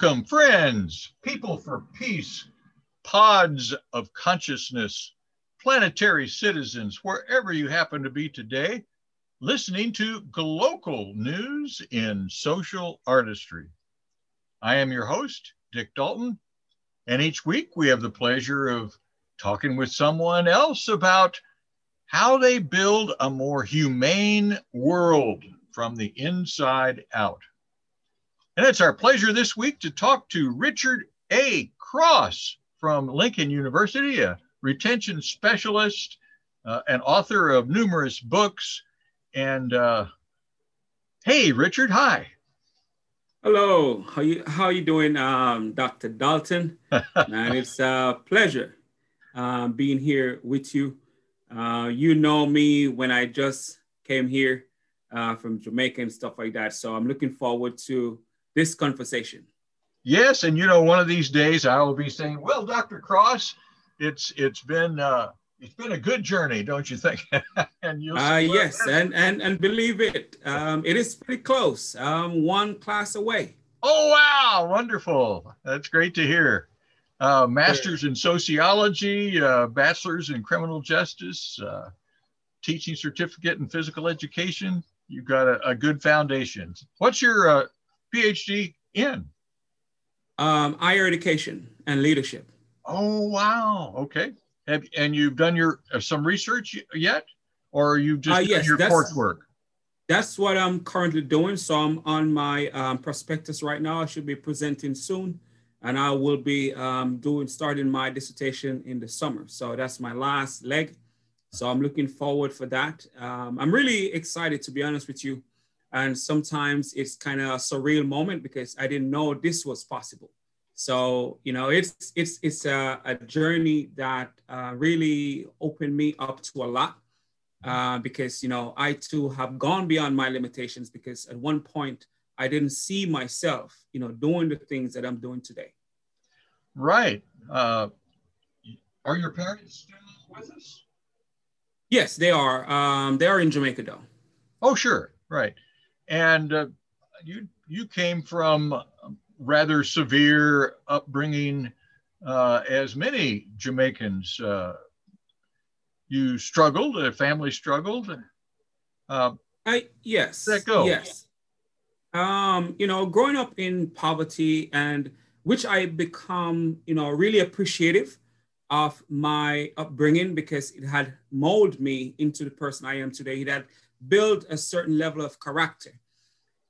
Welcome, friends, people for peace, pods of consciousness, planetary citizens, wherever you happen to be today, listening to Glocal News in Social Artistry. I am your host, Dick Dalton, and each week we have the pleasure of talking with someone else about how they build a more humane world from the inside out. And it's our pleasure this week to talk to Richard A. Cross from Lincoln University, a retention specialist uh, and author of numerous books. And uh, hey, Richard, hi. Hello, how you how you doing, um, Dr. Dalton? and it's a pleasure um, being here with you. Uh, you know me when I just came here uh, from Jamaica and stuff like that. So I'm looking forward to this conversation. Yes, and you know, one of these days I will be saying, "Well, Dr. Cross, it's it's been uh, it's been a good journey, don't you think?" and you uh, yes, and and and believe it, um, it is pretty close. Um, one class away. Oh wow, wonderful! That's great to hear. Uh, masters in sociology, uh, bachelor's in criminal justice, uh, teaching certificate in physical education. You've got a, a good foundation. What's your uh, PhD in? Um, higher education and leadership. Oh wow! Okay. Have, and you've done your uh, some research yet, or are you just uh, yes, your coursework? That's what I'm currently doing. So I'm on my um, prospectus right now. I should be presenting soon, and I will be um, doing starting my dissertation in the summer. So that's my last leg. So I'm looking forward for that. Um, I'm really excited, to be honest with you. And sometimes it's kind of a surreal moment because I didn't know this was possible. So you know, it's it's it's a, a journey that uh, really opened me up to a lot uh, because you know I too have gone beyond my limitations because at one point I didn't see myself, you know, doing the things that I'm doing today. Right. Uh, are your parents still with us? Yes, they are. Um, they are in Jamaica, though. Oh, sure. Right and uh, you you came from rather severe upbringing, uh, as many Jamaicans. Uh, you struggled, a family struggled. Uh, I yes. That go. Yes. Um, you know, growing up in poverty and which I become, you know, really appreciative of my upbringing because it had molded me into the person I am today. It had build a certain level of character.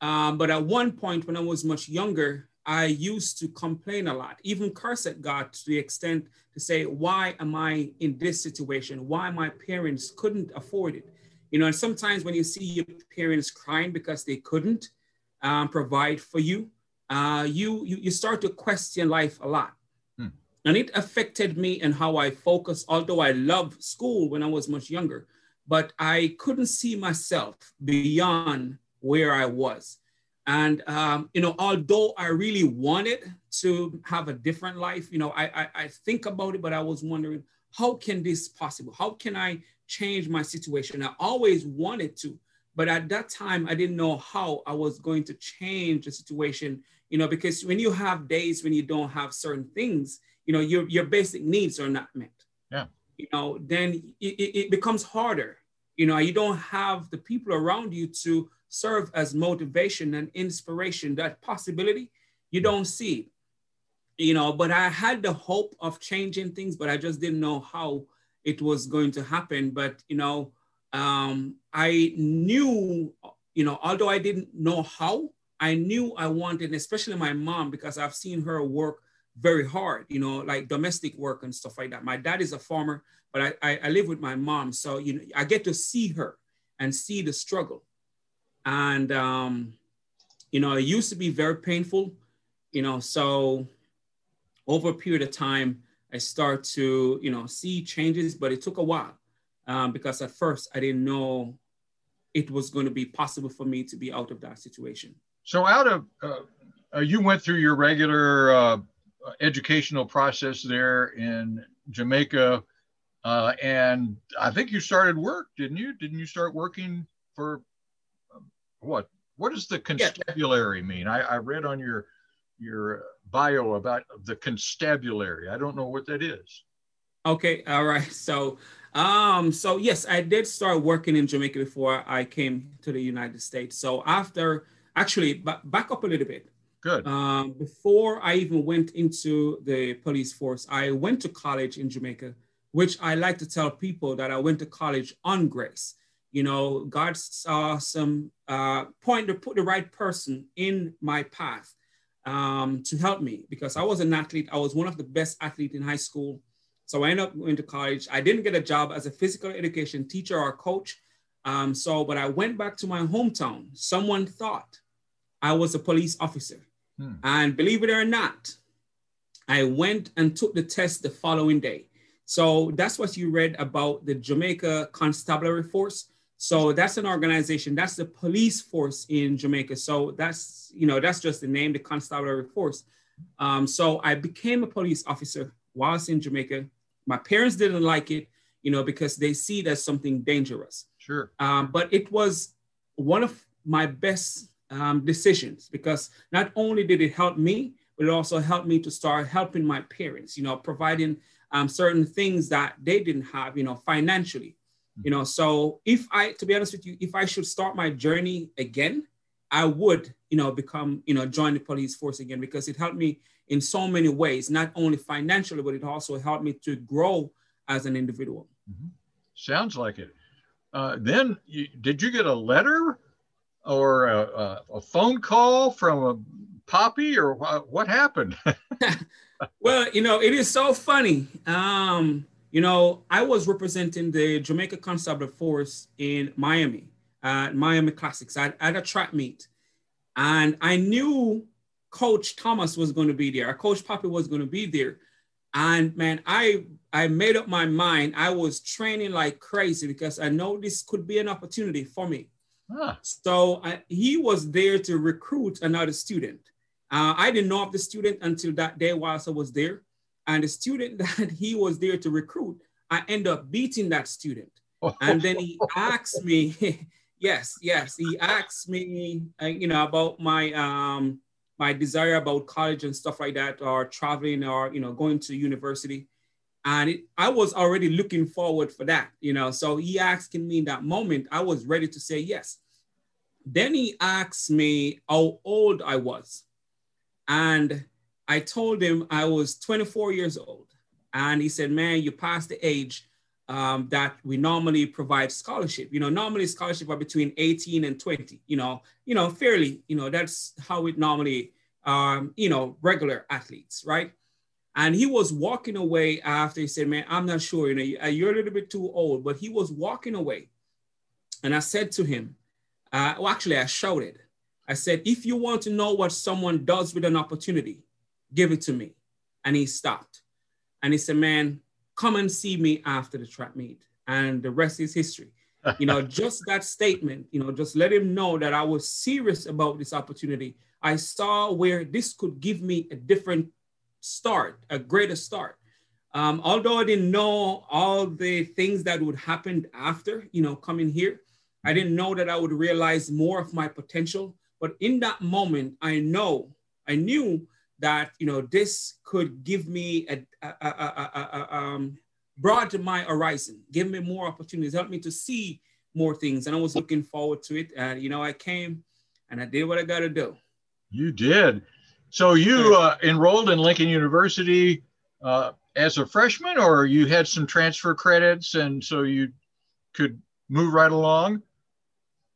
Um, but at one point, when I was much younger, I used to complain a lot, even curse at God to the extent to say, Why am I in this situation? Why my parents couldn't afford it? You know, and sometimes when you see your parents crying because they couldn't um, provide for you, uh, you, you, you start to question life a lot. Hmm. And it affected me and how I focus, although I loved school when I was much younger but I couldn't see myself beyond where I was. And um, you know, although I really wanted to have a different life, you know, I, I, I think about it, but I was wondering, how can this possible? How can I change my situation? I always wanted to, but at that time, I didn't know how I was going to change the situation. You know, because when you have days when you don't have certain things, you know, your your basic needs are not met. Yeah you know, then it, it becomes harder. You know, you don't have the people around you to serve as motivation and inspiration. That possibility, you don't see You know, but I had the hope of changing things, but I just didn't know how it was going to happen. But you know, um, I knew, you know, although I didn't know how, I knew I wanted, especially my mom, because I've seen her work very hard, you know, like domestic work and stuff like that. My dad is a farmer, but I, I, I, live with my mom. So, you know, I get to see her and see the struggle. And, um, you know, it used to be very painful, you know, so over a period of time, I start to, you know, see changes, but it took a while um, because at first I didn't know it was going to be possible for me to be out of that situation. So out of, uh, uh, you went through your regular uh, educational process there in Jamaica. Uh, and I think you started work, didn't you? Didn't you start working for um, what? What does the constabulary yeah. mean? I, I, read on your your bio about the constabulary. I don't know what that is. Okay, all right. So, um, so yes, I did start working in Jamaica before I came to the United States. So after, actually, b- back up a little bit. Good. Um, before I even went into the police force, I went to college in Jamaica, which I like to tell people that I went to college on grace. You know, God saw some uh, point to put the right person in my path um, to help me because I was an athlete. I was one of the best athletes in high school. So I ended up going to college. I didn't get a job as a physical education teacher or coach. Um, so, but I went back to my hometown. Someone thought I was a police officer. Hmm. And believe it or not, I went and took the test the following day. So that's what you read about the Jamaica Constabulary Force. So that's an organization. That's the police force in Jamaica. So that's you know that's just the name, the Constabulary Force. Um, so I became a police officer whilst in Jamaica. My parents didn't like it, you know, because they see it as something dangerous. Sure. Um, but it was one of my best um, decisions because not only did it help me, but it also helped me to start helping my parents. You know, providing um, certain things that they didn't have. You know, financially you know so if i to be honest with you if i should start my journey again i would you know become you know join the police force again because it helped me in so many ways not only financially but it also helped me to grow as an individual mm-hmm. sounds like it uh, then you, did you get a letter or a, a, phone call from a poppy or what, happened well you know it is so funny um you know, I was representing the Jamaica Constabulary Force in Miami, at Miami Classics. at, had a track meet, and I knew Coach Thomas was going to be there. Coach Poppy was going to be there, and man, I I made up my mind. I was training like crazy because I know this could be an opportunity for me. Huh. So I, he was there to recruit another student. Uh, I didn't know of the student until that day whilst I was there. And the student that he was there to recruit, I end up beating that student. And then he asked me, yes, yes, he asked me, uh, you know, about my um, my desire about college and stuff like that, or traveling, or you know, going to university. And it, I was already looking forward for that, you know. So he asking me in that moment, I was ready to say yes. Then he asked me how old I was, and I told him I was 24 years old. And he said, man, you passed the age um, that we normally provide scholarship. You know, normally scholarship are between 18 and 20, you know, you know, fairly, you know, that's how it normally, um, you know, regular athletes, right? And he was walking away after he said, man, I'm not sure, you know, you're a little bit too old, but he was walking away. And I said to him, uh, well, actually, I shouted, I said, if you want to know what someone does with an opportunity, give it to me. And he stopped. And he said, man, come and see me after the track meet. And the rest is history. you know, just that statement, you know, just let him know that I was serious about this opportunity. I saw where this could give me a different start, a greater start. Um, although I didn't know all the things that would happen after, you know, coming here, I didn't know that I would realize more of my potential. But in that moment, I know, I knew that you know this could give me a, a, a, a um, broaden my horizon, give me more opportunities, help me to see more things. And I was looking forward to it. And you know, I came and I did what I got to do. You did. So you uh, enrolled in Lincoln University uh, as a freshman, or you had some transfer credits, and so you could move right along.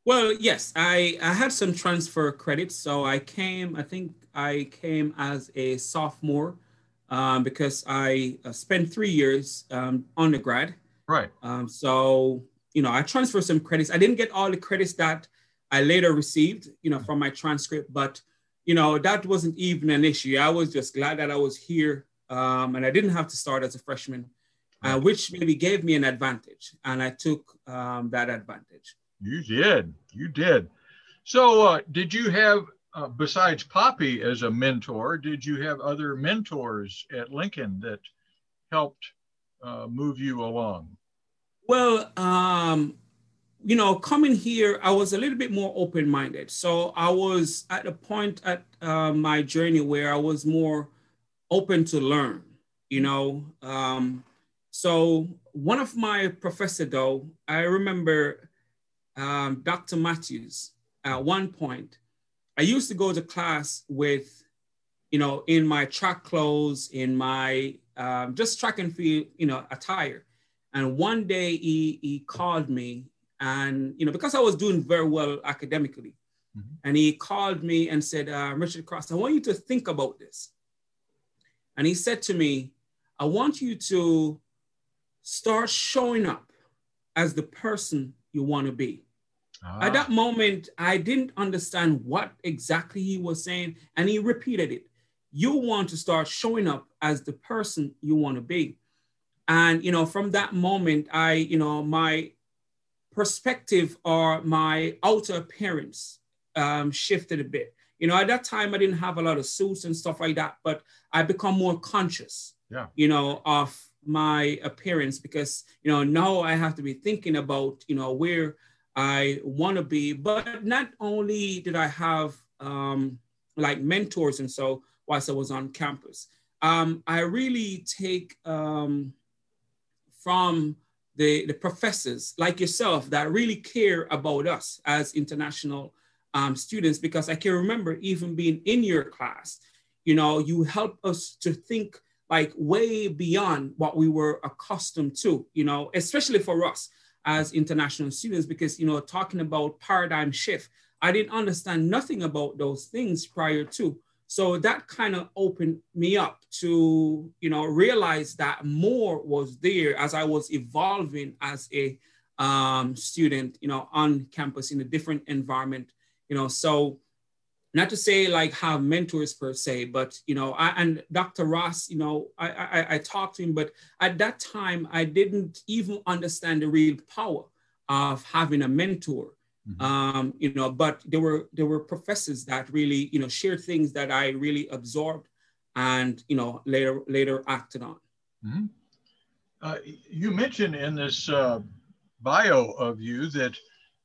Well, yes, I, I had some transfer credits. So I came, I think I came as a sophomore um, because I uh, spent three years um, undergrad. Right. Um, so, you know, I transferred some credits. I didn't get all the credits that I later received, you know, from my transcript, but, you know, that wasn't even an issue. I was just glad that I was here um, and I didn't have to start as a freshman, uh, which maybe gave me an advantage. And I took um, that advantage. You did. You did. So, uh, did you have, uh, besides Poppy as a mentor, did you have other mentors at Lincoln that helped uh, move you along? Well, um, you know, coming here, I was a little bit more open minded. So I was at a point at uh, my journey where I was more open to learn, you know. Um, so one of my professor, though, I remember um, Dr. Matthews at one point. I used to go to class with, you know, in my track clothes, in my um, just track and field, you know, attire. And one day he, he called me and, you know, because I was doing very well academically, mm-hmm. and he called me and said, uh, Richard Cross, I want you to think about this. And he said to me, I want you to start showing up as the person you want to be. Ah. At that moment, I didn't understand what exactly he was saying, and he repeated it. You want to start showing up as the person you want to be. And, you know, from that moment, I, you know, my perspective or my outer appearance um, shifted a bit. You know, at that time, I didn't have a lot of suits and stuff like that, but I become more conscious, yeah. you know, of my appearance because, you know, now I have to be thinking about, you know, where I want to be. But not only did I have um, like mentors and so whilst I was on campus, um, I really take um, from the, the professors like yourself that really care about us as international um, students because I can remember even being in your class, you know, you help us to think like way beyond what we were accustomed to, you know, especially for us as international students, because, you know, talking about paradigm shift, I didn't understand nothing about those things prior to. So that kind of opened me up to, you know, realize that more was there as I was evolving as a um, student, you know, on campus in a different environment, you know. So not to say like have mentors per se, but you know, I, and Dr. Ross, you know, I, I I talked to him, but at that time I didn't even understand the real power of having a mentor Mm-hmm. Um, you know, but there were there were professors that really, you know, shared things that I really absorbed and you know later later acted on. Mm-hmm. Uh, you mentioned in this uh, bio of you that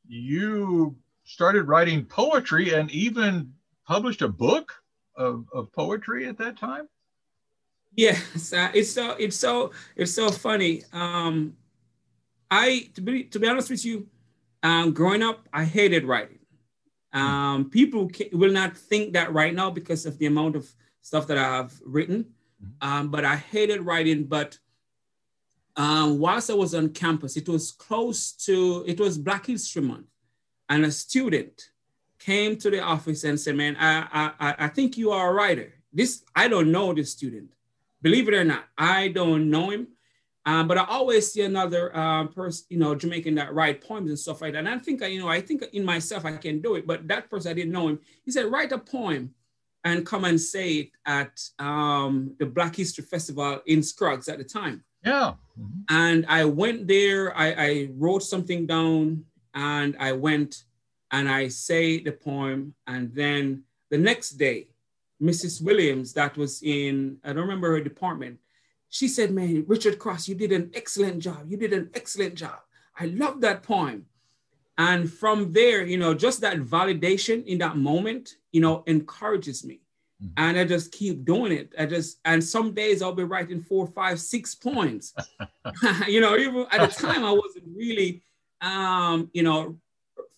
you started writing poetry and even published a book of, of poetry at that time. Yes, uh, it's so it's so it's so funny. Um, I to be to be honest with you, um, growing up, I hated writing. Um, people will not think that right now because of the amount of stuff that I have written. Mm-hmm. Um, but I hated writing. But um, whilst I was on campus, it was close to, it was Black History Month. And a student came to the office and said, man, I, I, I think you are a writer. This, I don't know this student. Believe it or not, I don't know him. Um, but I always see another uh, person, you know, Jamaican that write poems and stuff like that. And I think, you know, I think in myself I can do it. But that person, I didn't know him. He said, write a poem and come and say it at um, the Black History Festival in Scruggs at the time. Yeah. Mm-hmm. And I went there, I, I wrote something down and I went and I say the poem. And then the next day, Mrs. Williams, that was in, I don't remember her department, she said, Man, Richard Cross, you did an excellent job. You did an excellent job. I love that poem. And from there, you know, just that validation in that moment, you know, encourages me. Mm-hmm. And I just keep doing it. I just, and some days I'll be writing four, five, six poems. you know, even at the time I wasn't really, um, you know,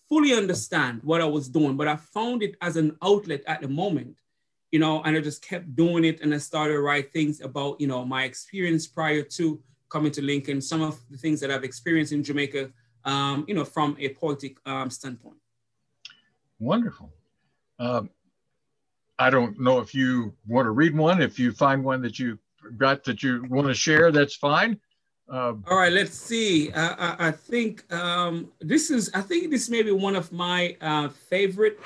fully understand what I was doing, but I found it as an outlet at the moment you know, and I just kept doing it. And I started to write things about, you know, my experience prior to coming to Lincoln, some of the things that I've experienced in Jamaica, um, you know, from a poetic um, standpoint. Wonderful. Um, I don't know if you want to read one. If you find one that you got that you want to share, that's fine. Uh, All right, let's see. Uh, I, I, think um, this is. I think this may be one of my uh, favorite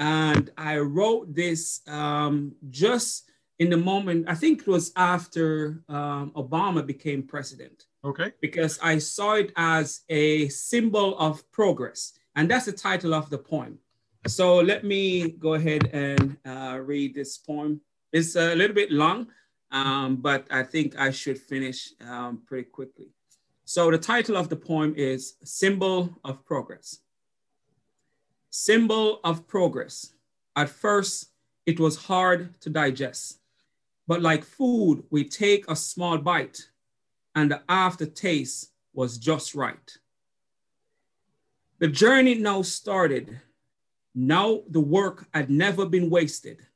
and I wrote this um, just in the moment, I think it was after um, Obama became president. Okay. Because I saw it as a symbol of progress. And that's the title of the poem. So let me go ahead and uh, read this poem. It's a little bit long, um, but I think I should finish um, pretty quickly. So the title of the poem is Symbol of Progress. Symbol of Progress. At first, it was hard to digest, but like food, we take a small bite and the aftertaste was just right. The journey now started. Now the work had never been wasted.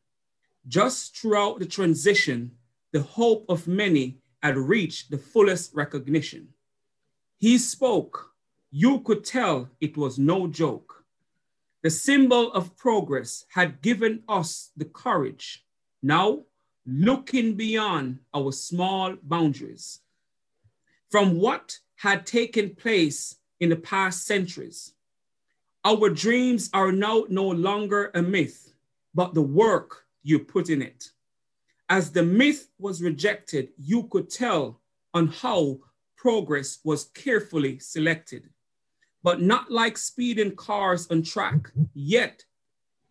Just throughout the transition, the hope of many had reached the fullest recognition. He spoke. You could tell it was no joke. The symbol of progress had given us the courage. Now, looking beyond our small boundaries from what had taken place in the past centuries. Our dreams are now no longer a myth, but the work you put in it. As the myth was rejected, you could tell on how progress was carefully selected, but not like speeding cars on track, yet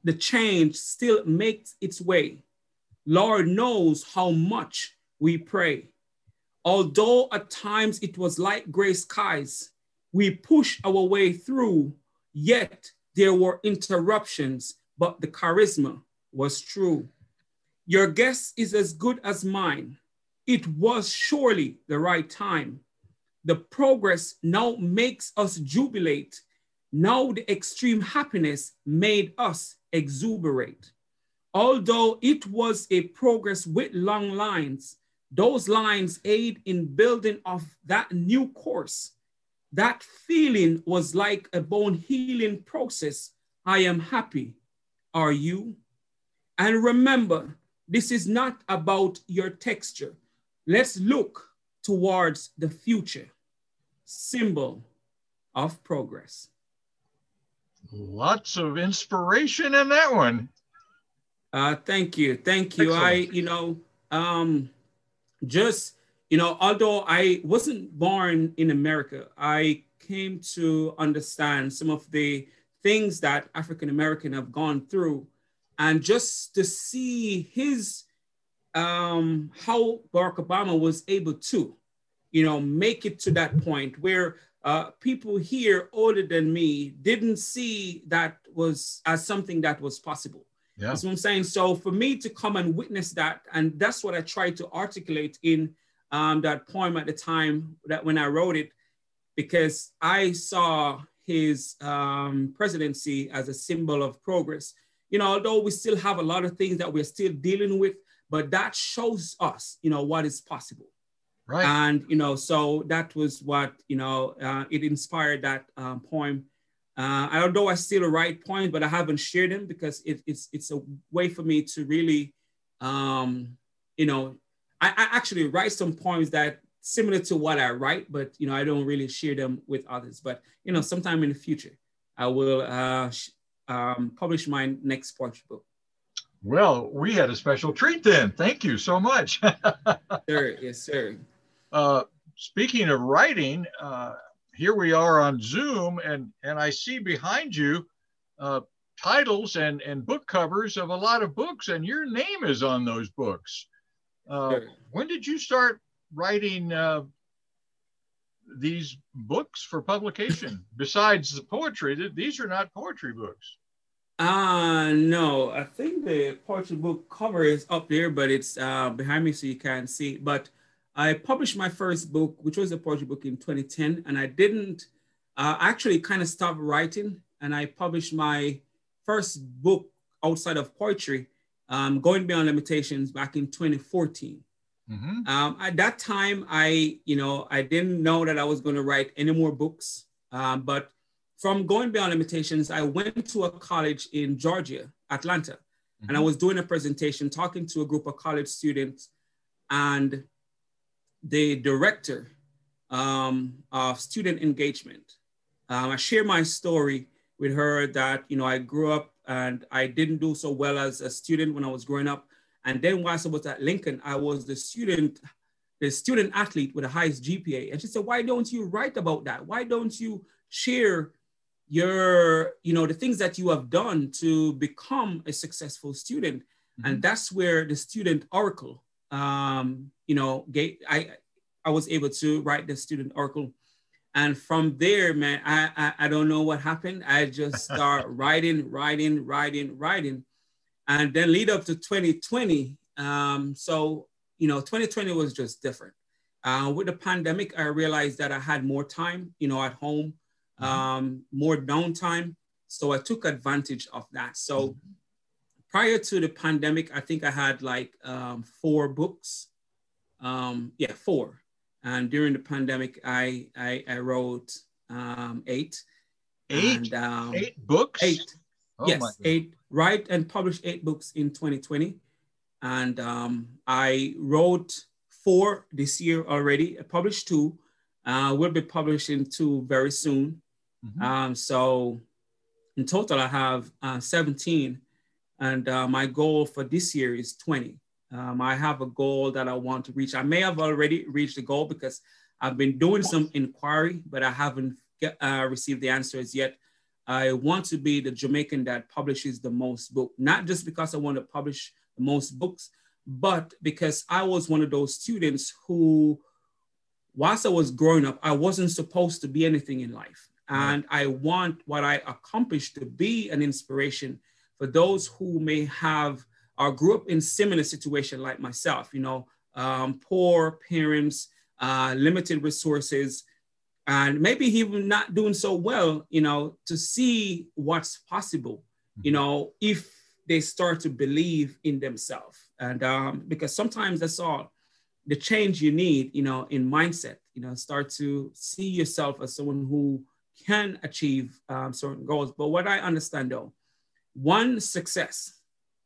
the change still makes its way. Lord knows how much we pray. Although at times it was like gray skies, we push our way through, yet there were interruptions, but the charisma was true. Your guess is as good as mine. It was surely the right time. The progress now makes us jubilate. Now the extreme happiness made us exuberate. Although it was a progress with long lines, those lines aid in building of that new course. That feeling was like a bone healing process. I am happy. Are you? And remember, this is not about your texture. Let's look towards the future. Symbol of progress. Lots of inspiration in that one. Uh, thank you. Thank you. Excellent. I, you know, um, just you know although i wasn't born in america i came to understand some of the things that african american have gone through and just to see his um how barack obama was able to you know make it to that point where uh, people here older than me didn't see that was as something that was possible yeah. That's what I'm saying. So for me to come and witness that, and that's what I tried to articulate in um, that poem at the time that when I wrote it, because I saw his um, presidency as a symbol of progress. You know, although we still have a lot of things that we're still dealing with, but that shows us, you know, what is possible. Right. And, you know, so that was what, you know, uh, it inspired that um, poem uh, know. I still write poems, but I haven't shared them because it, it's it's a way for me to really, um, you know, I, I, actually write some poems that similar to what I write, but you know, I don't really share them with others. But you know, sometime in the future, I will uh, um, publish my next poetry book. Well, we had a special treat then. Thank you so much. sir, yes, sir. Uh, speaking of writing, uh, here we are on Zoom, and and I see behind you uh, titles and and book covers of a lot of books, and your name is on those books. Uh, when did you start writing uh, these books for publication? Besides the poetry, these are not poetry books. Uh no, I think the poetry book cover is up there, but it's uh, behind me so you can't see. But I published my first book, which was a poetry book in 2010, and I didn't uh, actually kind of stop writing, and I published my first book outside of poetry, um, Going Beyond Limitations, back in 2014. Mm-hmm. Um, at that time, I, you know, I didn't know that I was going to write any more books, um, but from Going Beyond Limitations, I went to a college in Georgia, Atlanta, mm-hmm. and I mm-hmm. was doing a presentation talking to a group of college students, and the director um, of student engagement. Um, I share my story with her that, you know, I grew up and I didn't do so well as a student when I was growing up. And then whilst I was at Lincoln, I was the student, the student athlete with the highest GPA. And she said, why don't you write about that? Why don't you share your, you know, the things that you have done to become a successful student? Mm-hmm. And that's where the student oracle um, you know, I, I was able to write the student oracle. And from there, man, I, I, I don't know what happened. I just start writing, writing, writing, writing. And then lead up to 2020. Um, so, you know, 2020 was just different. Uh, with the pandemic, I realized that I had more time, you know, at home. Um, more downtime. So I took advantage of that. So mm-hmm. prior to the pandemic, I think I had like um, four books. Um, yeah, four. And during the pandemic, I I, I wrote um, eight. Eight. And, um, eight books. Eight. Oh yes, eight. Write and publish eight books in 2020, and um, I wrote four this year already. I published two. Uh, we'll be publishing two very soon. Mm-hmm. Um, so in total, I have uh, 17. And uh, my goal for this year is 20. Um, I have a goal that I want to reach. I may have already reached the goal because I've been doing some inquiry, but I haven't get, uh, received the answers yet. I want to be the Jamaican that publishes the most book, not just because I want to publish the most books, but because I was one of those students who, whilst I was growing up, I wasn't supposed to be anything in life. And I want what I accomplished to be an inspiration for those who may have or grew up in similar situation like myself, you know, um, poor parents, uh, limited resources, and maybe even not doing so well, you know, to see what's possible, you mm-hmm. know, if they start to believe in themselves. And um, because sometimes that's all the change you need, you know, in mindset, you know, start to see yourself as someone who can achieve um, certain goals. But what I understand though, one success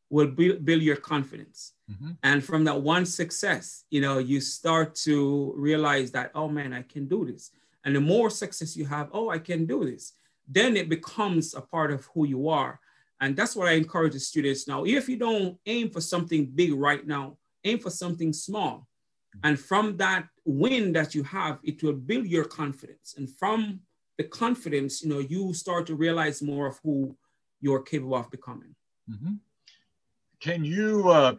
will build, build your confidence. Mm-hmm. And from that one success, you know, you start to realize that, oh man, I can do this. And the more success you have, oh, I can do this, then it becomes a part of who you are. And that's what I encourage the students now. If you don't aim for something big right now, aim for something small. And from that win that you have, it will build your confidence. And from the confidence, you know, you start to realize more of who you're capable of becoming. Mm-hmm. Can you uh,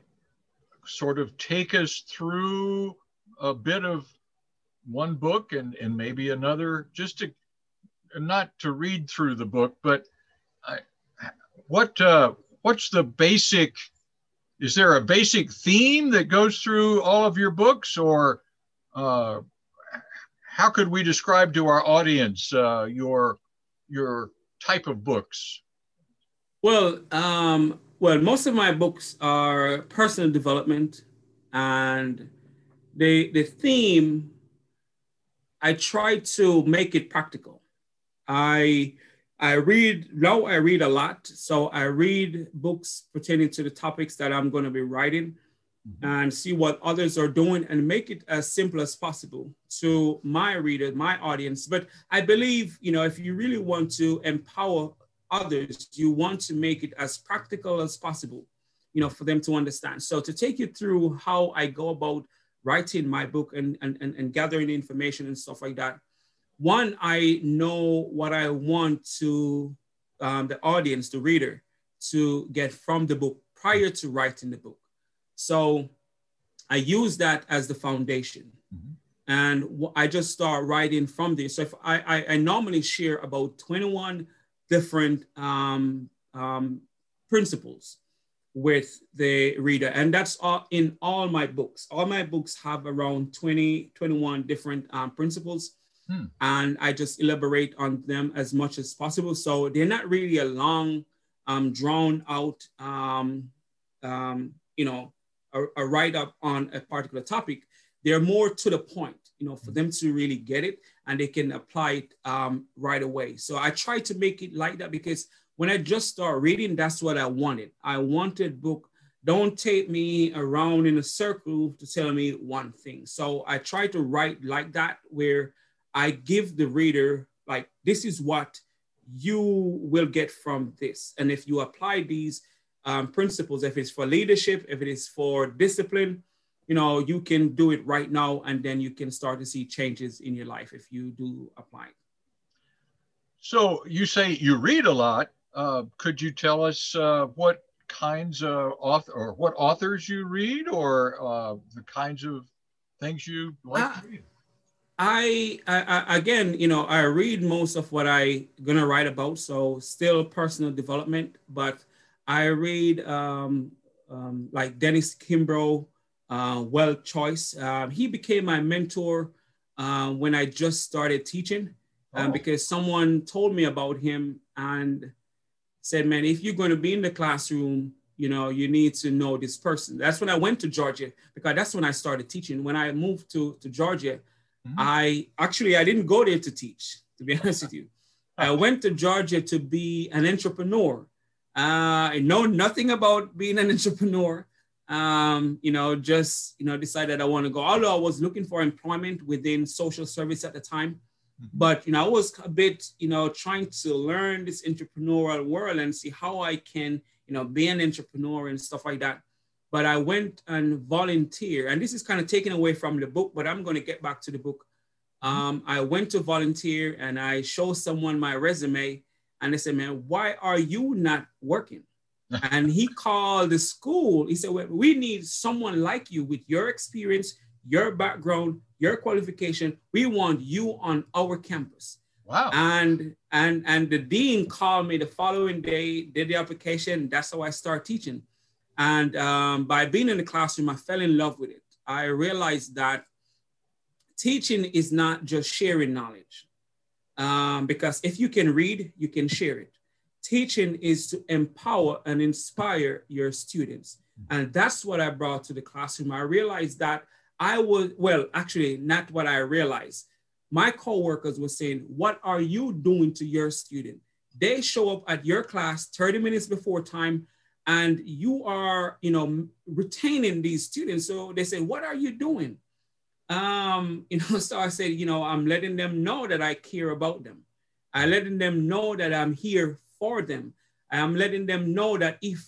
sort of take us through a bit of one book and, and maybe another, just to not to read through the book, but I, what uh, what's the basic? Is there a basic theme that goes through all of your books, or uh, how could we describe to our audience uh, your your type of books? Well, um, well, most of my books are personal development, and the the theme I try to make it practical. I I read now I read a lot. So I read books pertaining to the topics that I'm going to be writing. And see what others are doing and make it as simple as possible to my reader, my audience. But I believe, you know, if you really want to empower others, you want to make it as practical as possible, you know, for them to understand. So to take you through how I go about writing my book and, and, and, and gathering information and stuff like that one, I know what I want to um, the audience, the reader, to get from the book prior to writing the book. So I use that as the foundation. Mm-hmm. And I just start writing from there. So if I, I, I normally share about 21 different um, um, principles with the reader. And that's all in all my books. All my books have around 20, 21 different um, principles Hmm. And I just elaborate on them as much as possible. So they're not really a long, um, drawn out, um, um, you know, a, a write up on a particular topic. They're more to the point, you know, for them to really get it and they can apply it um, right away. So I try to make it like that because when I just start reading, that's what I wanted. I wanted book. Don't take me around in a circle to tell me one thing. So I try to write like that, where I give the reader, like, this is what you will get from this. And if you apply these um, principles, if it's for leadership, if it is for discipline, you know, you can do it right now and then you can start to see changes in your life if you do apply it. So you say you read a lot. Uh, could you tell us uh, what kinds of author or what authors you read or uh, the kinds of things you like to read? I, I, I, again, you know, I read most of what I gonna write about, so still personal development. But I read um, um, like Dennis Kimbro, uh, Wealth Choice. Uh, he became my mentor uh, when I just started teaching, um, oh. because someone told me about him and said, "Man, if you're going to be in the classroom, you know, you need to know this person." That's when I went to Georgia because that's when I started teaching. When I moved to to Georgia Mm-hmm. I actually I didn't go there to teach, to be honest with you. I went to Georgia to be an entrepreneur. Uh, I know nothing about being an entrepreneur. Um, you know, just you know, decided I want to go. Although I was looking for employment within social service at the time, mm-hmm. but you know, I was a bit, you know, trying to learn this entrepreneurial world and see how I can, you know, be an entrepreneur and stuff like that but I went and volunteer. And this is kind of taken away from the book, but I'm going to get back to the book. Um, I went to volunteer and I showed someone my resume and they said, man, why are you not working? and he called the school. He said, well, we need someone like you with your experience, your background, your qualification. We want you on our campus. Wow. And and and the dean called me the following day, did the application. That's how I start teaching. And um, by being in the classroom, I fell in love with it. I realized that teaching is not just sharing knowledge. Um, because if you can read, you can share it. Teaching is to empower and inspire your students. And that's what I brought to the classroom. I realized that I was, well, actually, not what I realized. My coworkers were saying, What are you doing to your student? They show up at your class 30 minutes before time and you are you know retaining these students so they say what are you doing um you know so i said you know i'm letting them know that i care about them i'm letting them know that i'm here for them i'm letting them know that if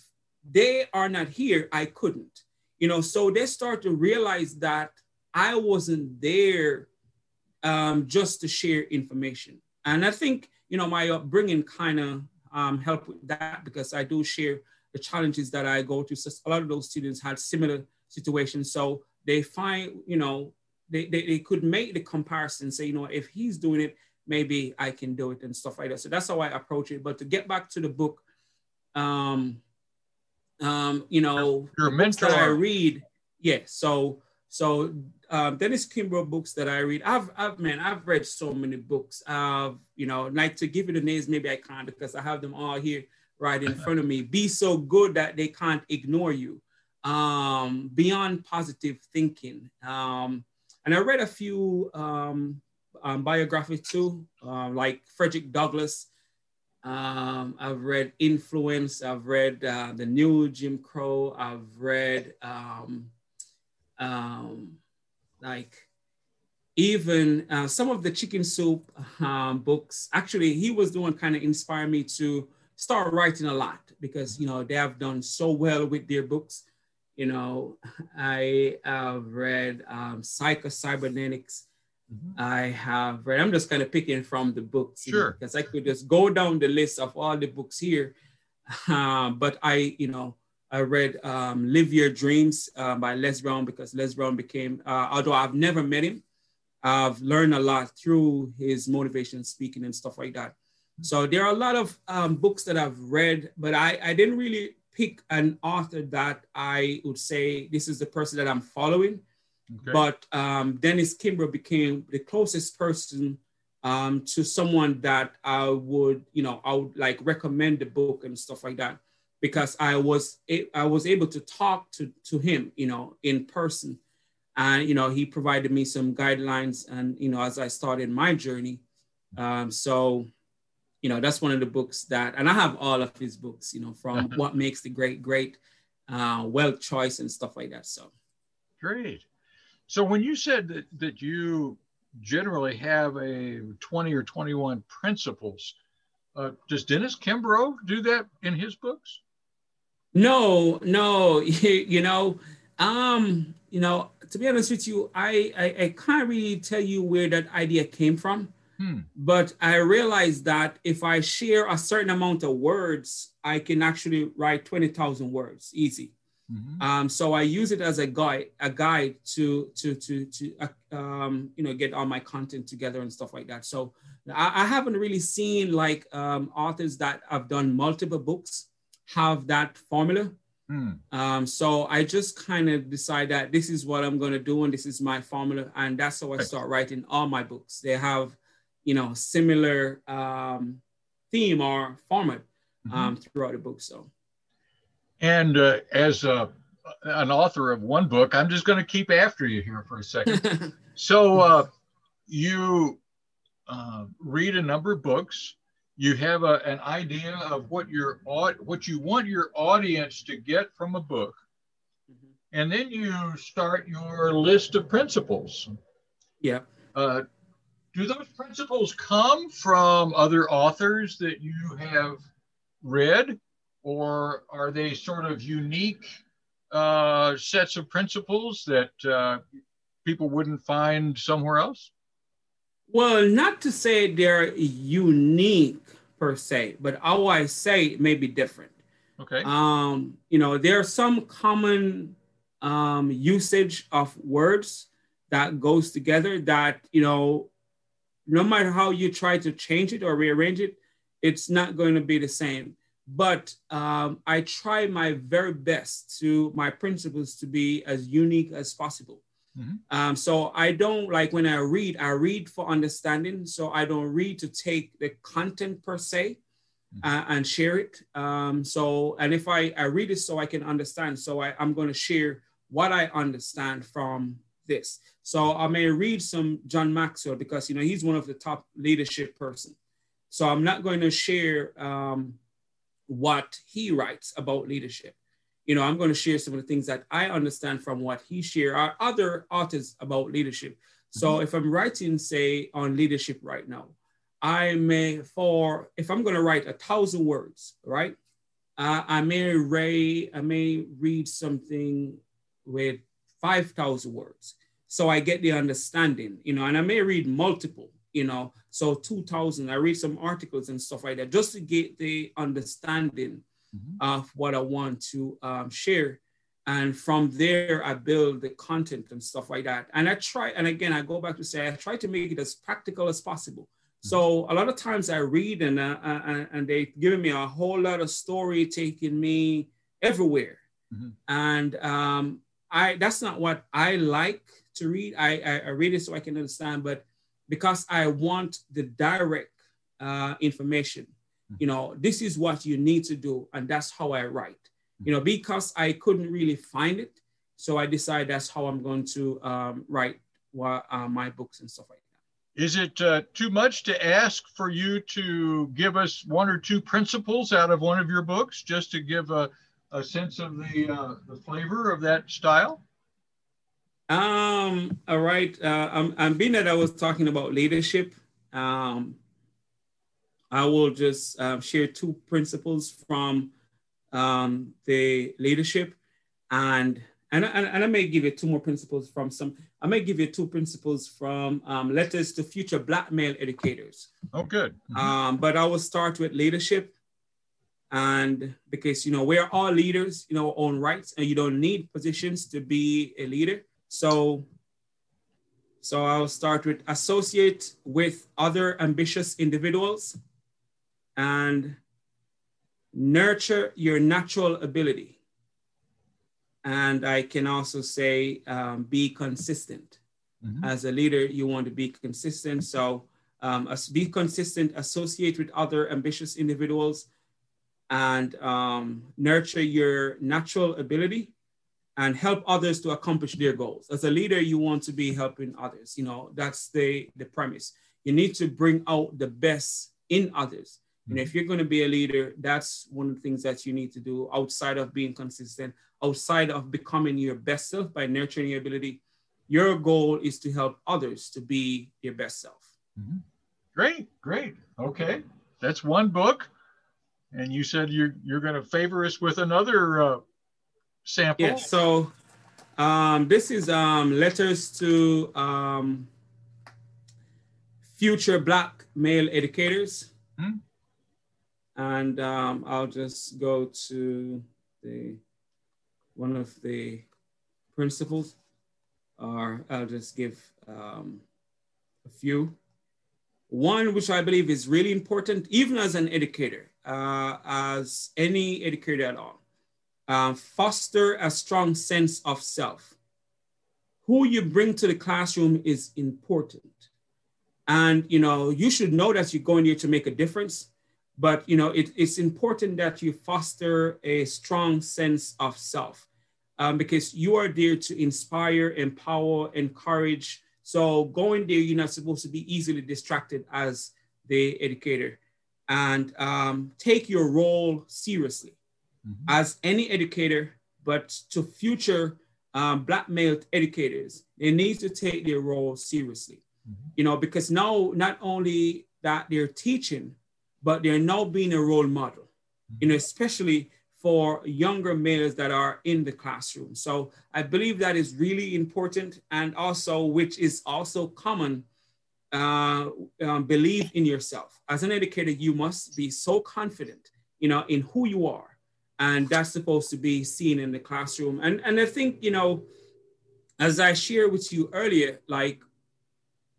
they are not here i couldn't you know so they start to realize that i wasn't there um, just to share information and i think you know my upbringing kind of um, helped with that because i do share the challenges that I go through. So a lot of those students had similar situations. So they find, you know, they, they, they could make the comparison, say, you know, if he's doing it, maybe I can do it and stuff like that. So that's how I approach it. But to get back to the book, um, um, you know, your mentor. that I read, yeah. So so um, Dennis Kimbro books that I read, I've, I've man, I've read so many books. I've, you know, like to give you the names, maybe I can't because I have them all here right in front of me. Be so good that they can't ignore you. Um, beyond positive thinking. Um, and I read a few um, um, biographies too, uh, like Frederick Douglass. Um, I've read Influence. I've read uh, The New Jim Crow. I've read um, um, like even uh, some of the Chicken Soup um, books. Actually, he was the one kind of inspired me to start writing a lot because you know they have done so well with their books. You know, I have read um, Psycho Cybernetics. Mm-hmm. I have read. I'm just kind of picking from the books, sure, because I could just go down the list of all the books here. Uh, but I, you know, I read um, Live Your Dreams uh, by Les Brown because Les Brown became, uh, although I've never met him, I've learned a lot through his motivation speaking and stuff like that. So there are a lot of um, books that I've read, but I, I didn't really pick an author that I would say this is the person that I'm following. Okay. But um, Dennis Kimbro became the closest person um, to someone that I would, you know, I would like recommend the book and stuff like that because I was I was able to talk to to him, you know, in person, and you know he provided me some guidelines and you know as I started my journey. Um, so you know that's one of the books that and i have all of his books you know from what makes the great great uh wealth choice and stuff like that so. Great. So when you said that that you generally have a 20 or 21 principles uh, does dennis kimbro do that in his books? No no you know um you know to be honest with you i i, I can't really tell you where that idea came from Hmm. But I realized that if I share a certain amount of words, I can actually write 20,000 words easy. Mm-hmm. Um, so I use it as a guide, a guide to to to to uh, um, you know get all my content together and stuff like that. So I, I haven't really seen like um, authors that have done multiple books have that formula. Mm. Um, so I just kind of decide that this is what I'm going to do and this is my formula, and that's how I start writing all my books. They have, you know, similar um, theme or format mm-hmm. um, throughout the book. So. And uh, as a, an author of one book, I'm just going to keep after you here for a second. so uh, you uh, read a number of books. You have a, an idea of what your what you want your audience to get from a book, mm-hmm. and then you start your list of principles. Yeah. Do those principles come from other authors that you have read, or are they sort of unique uh, sets of principles that uh, people wouldn't find somewhere else? Well, not to say they're unique per se, but how I say it may be different. Okay. Um, you know, there are some common um, usage of words that goes together that you know no matter how you try to change it or rearrange it, it's not going to be the same. But um, I try my very best to my principles to be as unique as possible. Mm-hmm. Um, so I don't like when I read, I read for understanding. So I don't read to take the content per se mm-hmm. uh, and share it. Um, so, and if I, I read it so I can understand, so I, I'm going to share what I understand from this. So I may read some John Maxwell because you know he's one of the top leadership person. So I'm not going to share um, what he writes about leadership. You know, I'm going to share some of the things that I understand from what he share or other authors about leadership. So mm-hmm. if I'm writing, say, on leadership right now, I may for if I'm going to write a thousand words, right? Uh, I may read I may read something with five thousand words so I get the understanding, you know, and I may read multiple, you know, so 2000, I read some articles and stuff like that just to get the understanding mm-hmm. of what I want to um, share. And from there, I build the content and stuff like that. And I try, and again, I go back to say, I try to make it as practical as possible. Mm-hmm. So a lot of times I read and uh, uh, and they giving me a whole lot of story, taking me everywhere, mm-hmm. and um, I that's not what I like to read. I, I, I read it so I can understand, but because I want the direct uh, information, you know, this is what you need to do, and that's how I write. You know, because I couldn't really find it, so I decide that's how I'm going to um, write uh, my books and stuff like that. Is it uh, too much to ask for you to give us one or two principles out of one of your books, just to give a, a sense of the uh, the flavor of that style? Um, all right. Uh, I'm, I'm being that I was talking about leadership. Um, I will just uh, share two principles from um, the leadership, and and, and and I may give you two more principles from some. I may give you two principles from um, letters to future Black male educators. Oh, good. Mm-hmm. Um, but I will start with leadership, and because you know we're all leaders in our own rights, and you don't need positions to be a leader. So, so I'll start with associate with other ambitious individuals and nurture your natural ability. And I can also say um, be consistent. Mm-hmm. As a leader, you want to be consistent. So um, as be consistent, associate with other ambitious individuals, and um, nurture your natural ability and help others to accomplish their goals. As a leader, you want to be helping others. You know, that's the, the premise. You need to bring out the best in others. And if you're going to be a leader, that's one of the things that you need to do outside of being consistent, outside of becoming your best self by nurturing your ability. Your goal is to help others to be your best self. Mm-hmm. Great, great. Okay. That's one book. And you said you're, you're going to favor us with another uh, sample? Yeah, so um, this is um, letters to um, future Black male educators. Hmm? And um, I'll just go to the one of the principles, or I'll just give um, a few. One, which I believe is really important, even as an educator, uh, as any educator at all, uh, foster a strong sense of self. Who you bring to the classroom is important. And, you know, you should know that you're going there to make a difference. But, you know, it, it's important that you foster a strong sense of self um, because you are there to inspire, empower, encourage. So going there, you're not supposed to be easily distracted as the educator and um, take your role seriously mm-hmm. as any educator, but to future um, black male educators, they need to take their role seriously. Mm-hmm. You know, because now not only that they're teaching, but they're now being a role model. Mm-hmm. You know, especially for younger males that are in the classroom. So I believe that is really important, and also which is also common. Uh, um, believe in yourself. As an educator, you must be so confident, you know, in who you are and that's supposed to be seen in the classroom. And and I think you know, as I shared with you earlier, like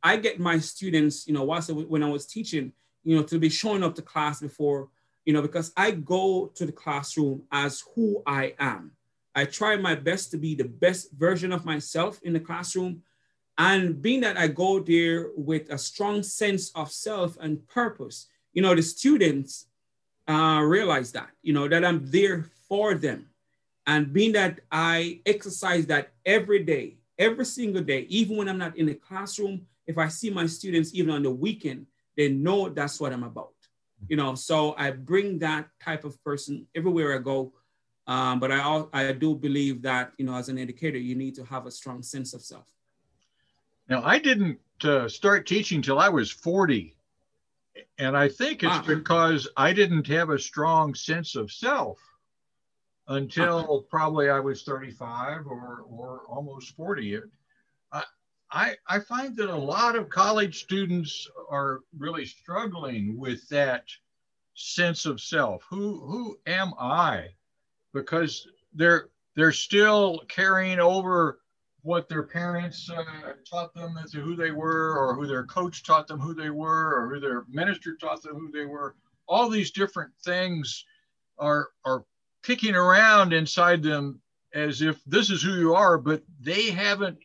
I get my students, you know, whilst when I was teaching, you know, to be showing up to class before, you know, because I go to the classroom as who I am. I try my best to be the best version of myself in the classroom. And being that I go there with a strong sense of self and purpose, you know, the students, uh, realize that, you know, that I'm there for them. And being that I exercise that every day, every single day, even when I'm not in the classroom, if I see my students even on the weekend, they know that's what I'm about. You know, so I bring that type of person everywhere I go. Um, but I, I do believe that, you know, as an educator, you need to have a strong sense of self. Now, I didn't uh, start teaching till I was 40. And I think it's because I didn't have a strong sense of self until probably I was 35 or, or almost 40. I, I find that a lot of college students are really struggling with that sense of self. Who, who am I? Because they're, they're still carrying over what their parents uh, taught them as to who they were, or who their coach taught them who they were, or who their minister taught them who they were. All these different things are are kicking around inside them as if this is who you are, but they haven't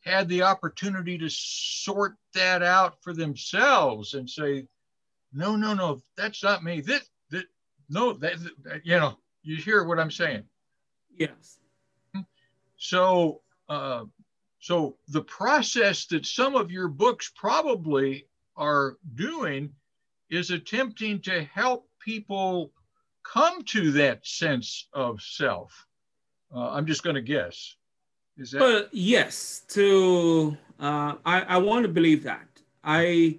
had the opportunity to sort that out for themselves and say, no, no, no, that's not me. This, that, no, that you know, you hear what I'm saying? Yes. So uh, so the process that some of your books probably are doing is attempting to help people come to that sense of self. Uh, I'm just going to guess. Is that? Well, yes. To uh, I, I want to believe that. I,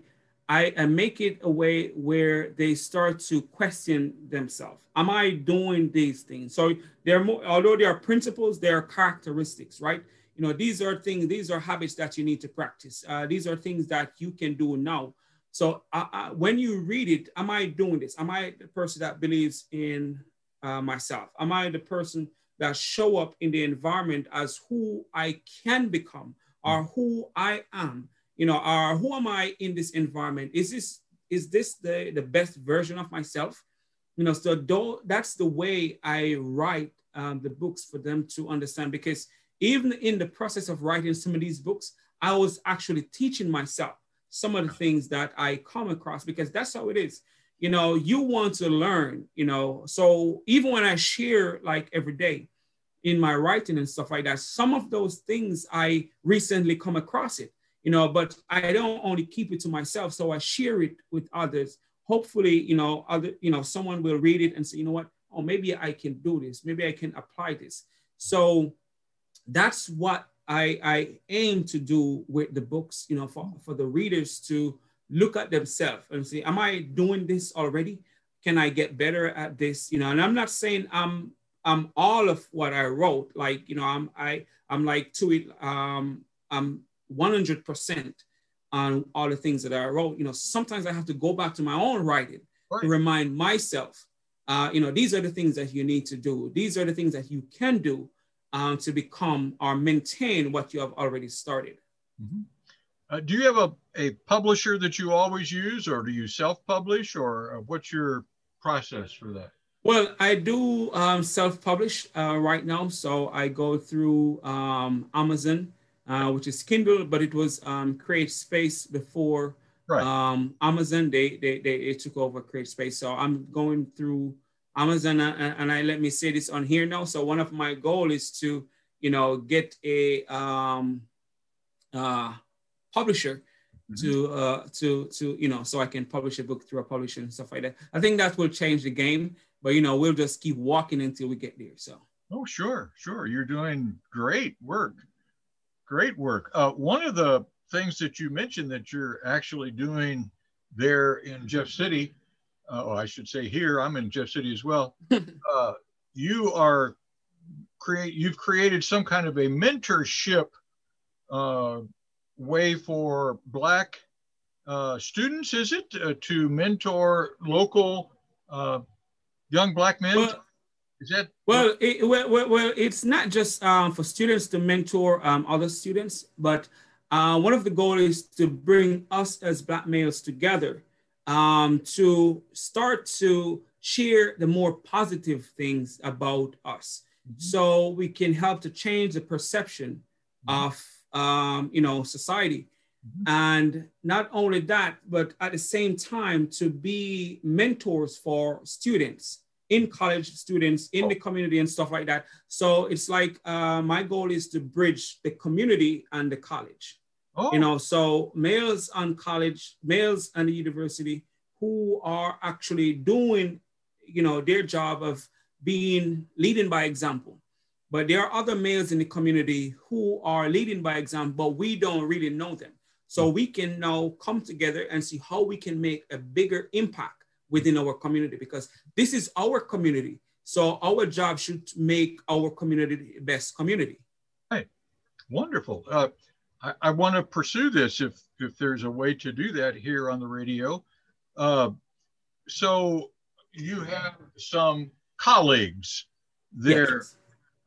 I I make it a way where they start to question themselves. Am I doing these things? So there are more. Although there are principles, there are characteristics, right? You know these are things these are habits that you need to practice. Uh, these are things that you can do now. So uh, uh, when you read it am i doing this? Am i the person that believes in uh, myself? Am i the person that show up in the environment as who i can become or who i am? You know or who am i in this environment? Is this is this the, the best version of myself? You know so that's the way i write um, the books for them to understand because even in the process of writing some of these books, I was actually teaching myself some of the things that I come across because that's how it is. You know, you want to learn, you know. So even when I share like every day in my writing and stuff like that, some of those things I recently come across it, you know, but I don't only keep it to myself. So I share it with others. Hopefully, you know, other, you know, someone will read it and say, you know what, oh, maybe I can do this, maybe I can apply this. So that's what I, I aim to do with the books, you know, for, for the readers to look at themselves and say, am I doing this already? Can I get better at this? You know, and I'm not saying I'm I'm all of what I wrote. Like, you know, I'm I I'm like to it, um, I'm 100% on all the things that I wrote. You know, sometimes I have to go back to my own writing right. to remind myself uh, you know, these are the things that you need to do. These are the things that you can do um, to become or maintain what you have already started. Mm-hmm. Uh, do you have a, a publisher that you always use, or do you self publish, or uh, what's your process for that? Well, I do um, self publish uh, right now. So I go through um, Amazon, uh, which is Kindle, but it was um, Create Space before right. Um, Amazon. They, they, they, they, took over Create Space. So I'm going through Amazon, and, uh, and I let me say this on here now. So one of my goal is to, you know, get a um, uh, publisher mm-hmm. to uh, to to you know so I can publish a book through a publisher and stuff like that. I think that will change the game, but you know we'll just keep walking until we get there. So. Oh sure, sure. You're doing great work. Great work. Uh, one of the things that you mentioned that you're actually doing there in Jeff City, uh, oh, I should say here. I'm in Jeff City as well. uh, you are create. You've created some kind of a mentorship uh, way for Black uh, students, is it, uh, to mentor local uh, young Black men? Well, is that well, it, well, well, well, it's not just um, for students to mentor um, other students, but uh, one of the goals is to bring us as Black males together um, to start to share the more positive things about us, mm-hmm. so we can help to change the perception mm-hmm. of um, you know, society. Mm-hmm. And not only that, but at the same time to be mentors for students in college students in the community and stuff like that. So it's like uh, my goal is to bridge the community and the college. Oh. You know, so males on college, males on the university who are actually doing, you know, their job of being leading by example. But there are other males in the community who are leading by example, but we don't really know them. So we can now come together and see how we can make a bigger impact within our community because this is our community. So our job should make our community the best community. Right. Wonderful. Uh, I, I want to pursue this if, if there's a way to do that here on the radio. Uh, so you have some colleagues there. Yes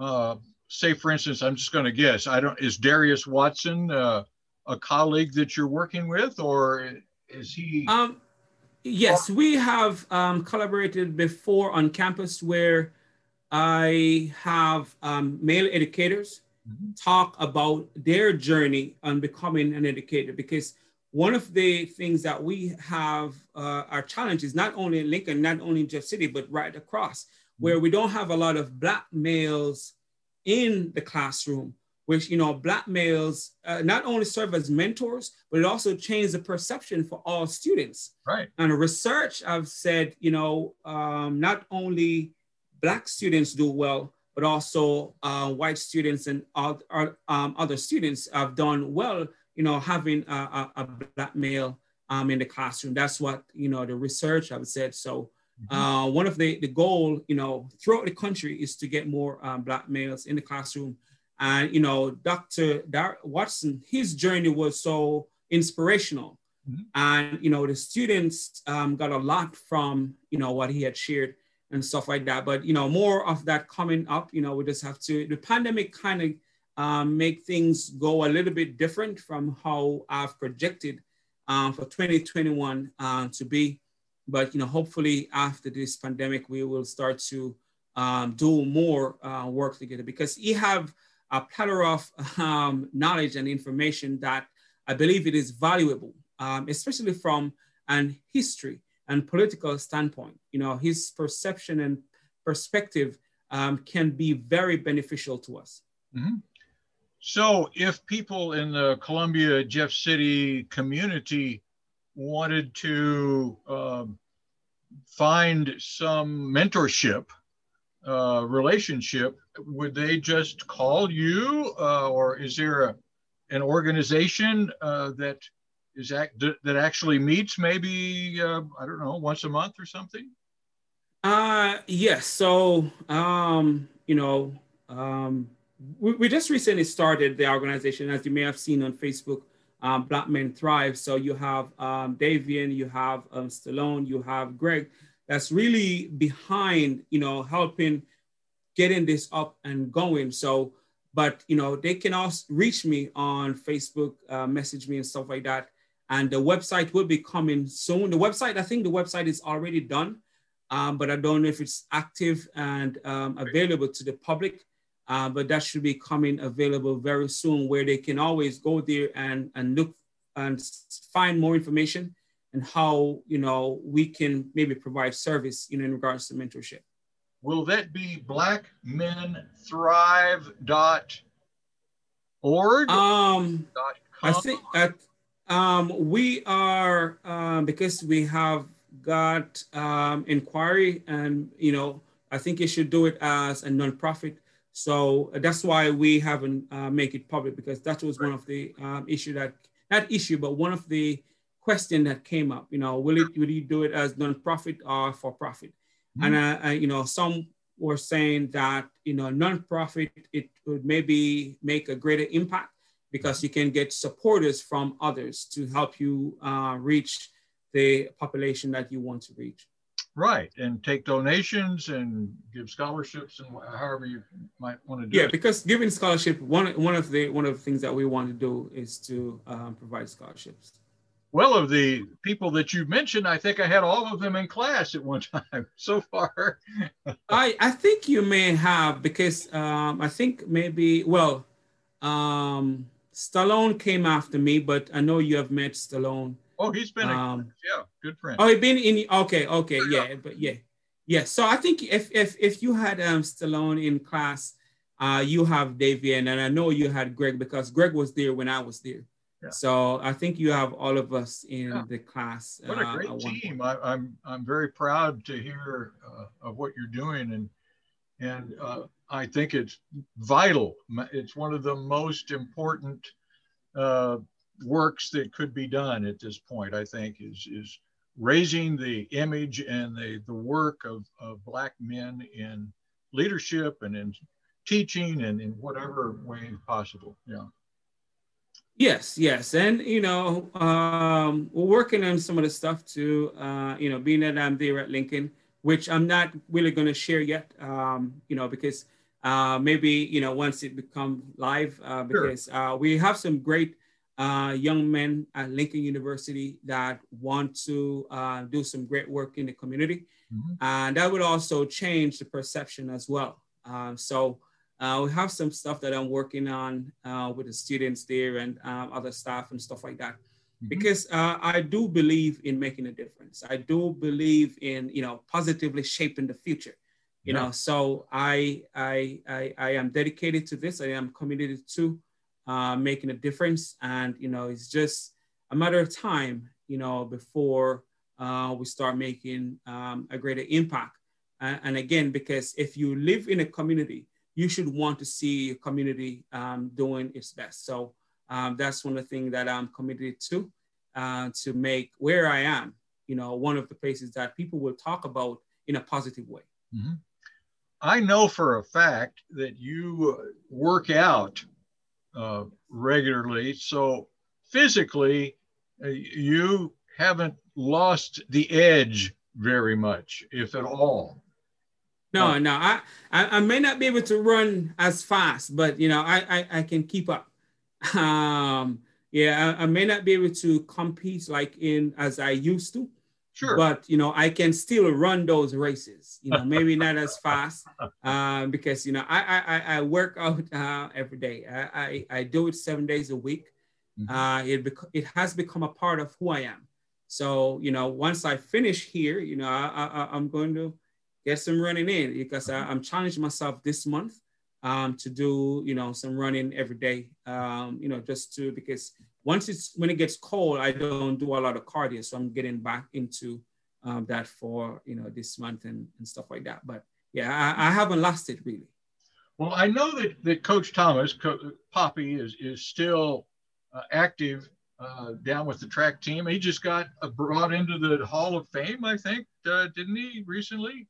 uh, say, for instance, I'm just going to guess. I don't. Is Darius Watson uh, a colleague that you're working with, or is he? Um, yes, we have um, collaborated before on campus where I have um, male educators. Talk about their journey on becoming an educator because one of the things that we have uh, our is not only in Lincoln, not only in Jeff City, but right across where we don't have a lot of black males in the classroom, which, you know, black males uh, not only serve as mentors, but it also changes the perception for all students. Right. And research, I've said, you know, um, not only black students do well, but also uh, white students and all, um, other students have done well, you know, having a, a, a black male um, in the classroom. That's what, you know, the research I've said. So Mm-hmm. Uh, one of the, the goal, you know, throughout the country is to get more um, black males in the classroom. And, you know, Dr. Dar- Watson, his journey was so inspirational. Mm-hmm. And, you know, the students um, got a lot from, you know, what he had shared and stuff like that. But, you know, more of that coming up, you know, we just have to, the pandemic kind of um, make things go a little bit different from how I've projected um, for 2021 uh, to be. But you know, hopefully after this pandemic, we will start to um, do more uh, work together because you have a plethora of um, knowledge and information that I believe it is valuable, um, especially from an history and political standpoint. You know, his perception and perspective um, can be very beneficial to us. Mm-hmm. So, if people in the Columbia Jeff City community wanted to um, find some mentorship uh, relationship, would they just call you, uh, or is there a, an organization uh, that is that actually meets maybe uh, I don't know once a month or something? Uh yes. So um, you know um, we, we just recently started the organization, as you may have seen on Facebook um, Black Men Thrive. So you have um, Davian, you have um, Stallone, you have Greg that's really behind, you know, helping getting this up and going. So, but you know, they can also reach me on Facebook, uh, message me and stuff like that. And the website will be coming soon. The website, I think the website is already done, um, but I don't know if it's active and um, available to the public. Uh, but that should be coming available very soon, where they can always go there and and look and find more information and how you know we can maybe provide service you know in regards to mentorship will that be blackmenthrive.org um i think that um we are um because we have got um inquiry and you know i think you should do it as a nonprofit so that's why we haven't uh, make it public because that was one of the um, issue that not issue, but one of the question that came up. You know, will it will you do it as nonprofit or for profit? Mm-hmm. And uh, uh, you know, some were saying that you know nonprofit it would maybe make a greater impact because you can get supporters from others to help you uh, reach the population that you want to reach. Right, and take donations and give scholarships and however you might want to do. Yeah, it. because giving scholarship one one of the one of the things that we want to do is to um, provide scholarships. Well, of the people that you mentioned, I think I had all of them in class at one time so far. I I think you may have because um, I think maybe well, um, Stallone came after me, but I know you have met Stallone. Oh, he's been um, a yeah, good friend. Oh, he been in okay, okay, yeah, yeah, but yeah, yeah. So I think if if if you had um Stallone in class, uh, you have Davian, and I know you had Greg because Greg was there when I was there. Yeah. So I think you have all of us in yeah. the class. What a uh, great team! I, am I'm, I'm very proud to hear uh, of what you're doing, and and uh, I think it's vital. It's one of the most important uh, works that could be done at this point, I think, is, is raising the image and the, the work of, of Black men in leadership and in teaching and in whatever way possible. Yeah. Yes, yes. And, you know, um, we're working on some of the stuff too, uh, you know, being that I'm there at Lincoln, which I'm not really going to share yet, um, you know, because uh, maybe, you know, once it becomes live, uh, because sure. uh, we have some great uh, young men at Lincoln University that want to uh, do some great work in the community. Mm-hmm. And that would also change the perception as well. Um, so uh, we have some stuff that I'm working on uh, with the students there and um, other staff and stuff like that. Mm-hmm. Because uh, I do believe in making a difference. I do believe in, you know, positively shaping the future. You yeah. know, so I, I I I am dedicated to this. I am committed to uh, making a difference. And, you know, it's just a matter of time, you know, before uh, we start making um, a greater impact. And, and, again, because if you live in a community, you should want to see your community um, doing its best. So um, that's one of the things that I'm committed to, uh, to make where I am, you know, one of the places that people will talk about in a positive way. Mm-hmm. I know for a fact that you work out uh, regularly. So physically, uh, you haven't lost the edge very much, if at all. No, uh, no, I, I, I may not be able to run as fast, but you know, I I, I can keep up. Um, yeah, I, I, may not be able to compete like in as I used to, Sure. But you know, I can still run those races. You know, maybe not as fast um, because you know I I, I work out uh, every day. I, I, I do it seven days a week. Mm-hmm. Uh, it bec- it has become a part of who I am. So you know, once I finish here, you know, I, I am going to get some running in because I, am challenging myself this month um, to do you know some running every day. Um, you know, just to because once it's when it gets cold, I don't do a lot of cardio, so I'm getting back into um, that for you know this month and, and stuff like that. But yeah, I, I haven't lost it really. Well, I know that, that Coach Thomas, Co- Poppy, is is still uh, active uh, down with the track team. He just got uh, brought into the Hall of Fame, I think, uh, didn't he recently?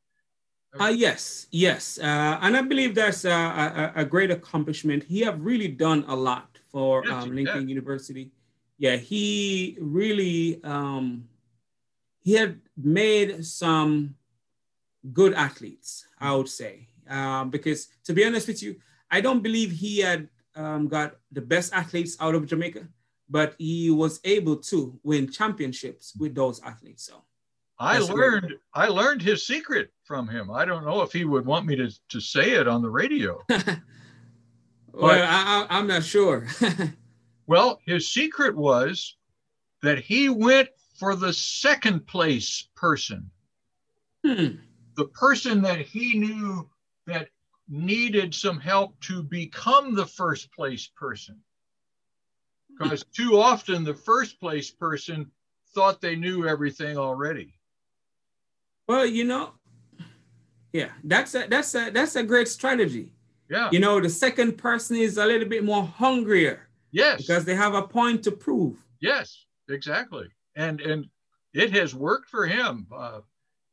Uh, yes, yes, uh, and I believe that's a, a, a, great accomplishment. He have really done a lot for um, Lincoln University. Yeah, he really um, he had made some good athletes, I would say. Um, because to be honest with you, I don't believe he had um, got the best athletes out of Jamaica, but he was able to win championships with those athletes. So I learned. I learned his secret from him. I don't know if he would want me to, to say it on the radio. well, I, I'm not sure. well, his secret was that he went for the second place person. Hmm. The person that he knew that needed some help to become the first place person. Because too often the first place person thought they knew everything already. Well, you know, yeah, that's a that's a that's a great strategy. Yeah. You know, the second person is a little bit more hungrier. Yes. Because they have a point to prove. Yes, exactly. And and it has worked for him. Uh,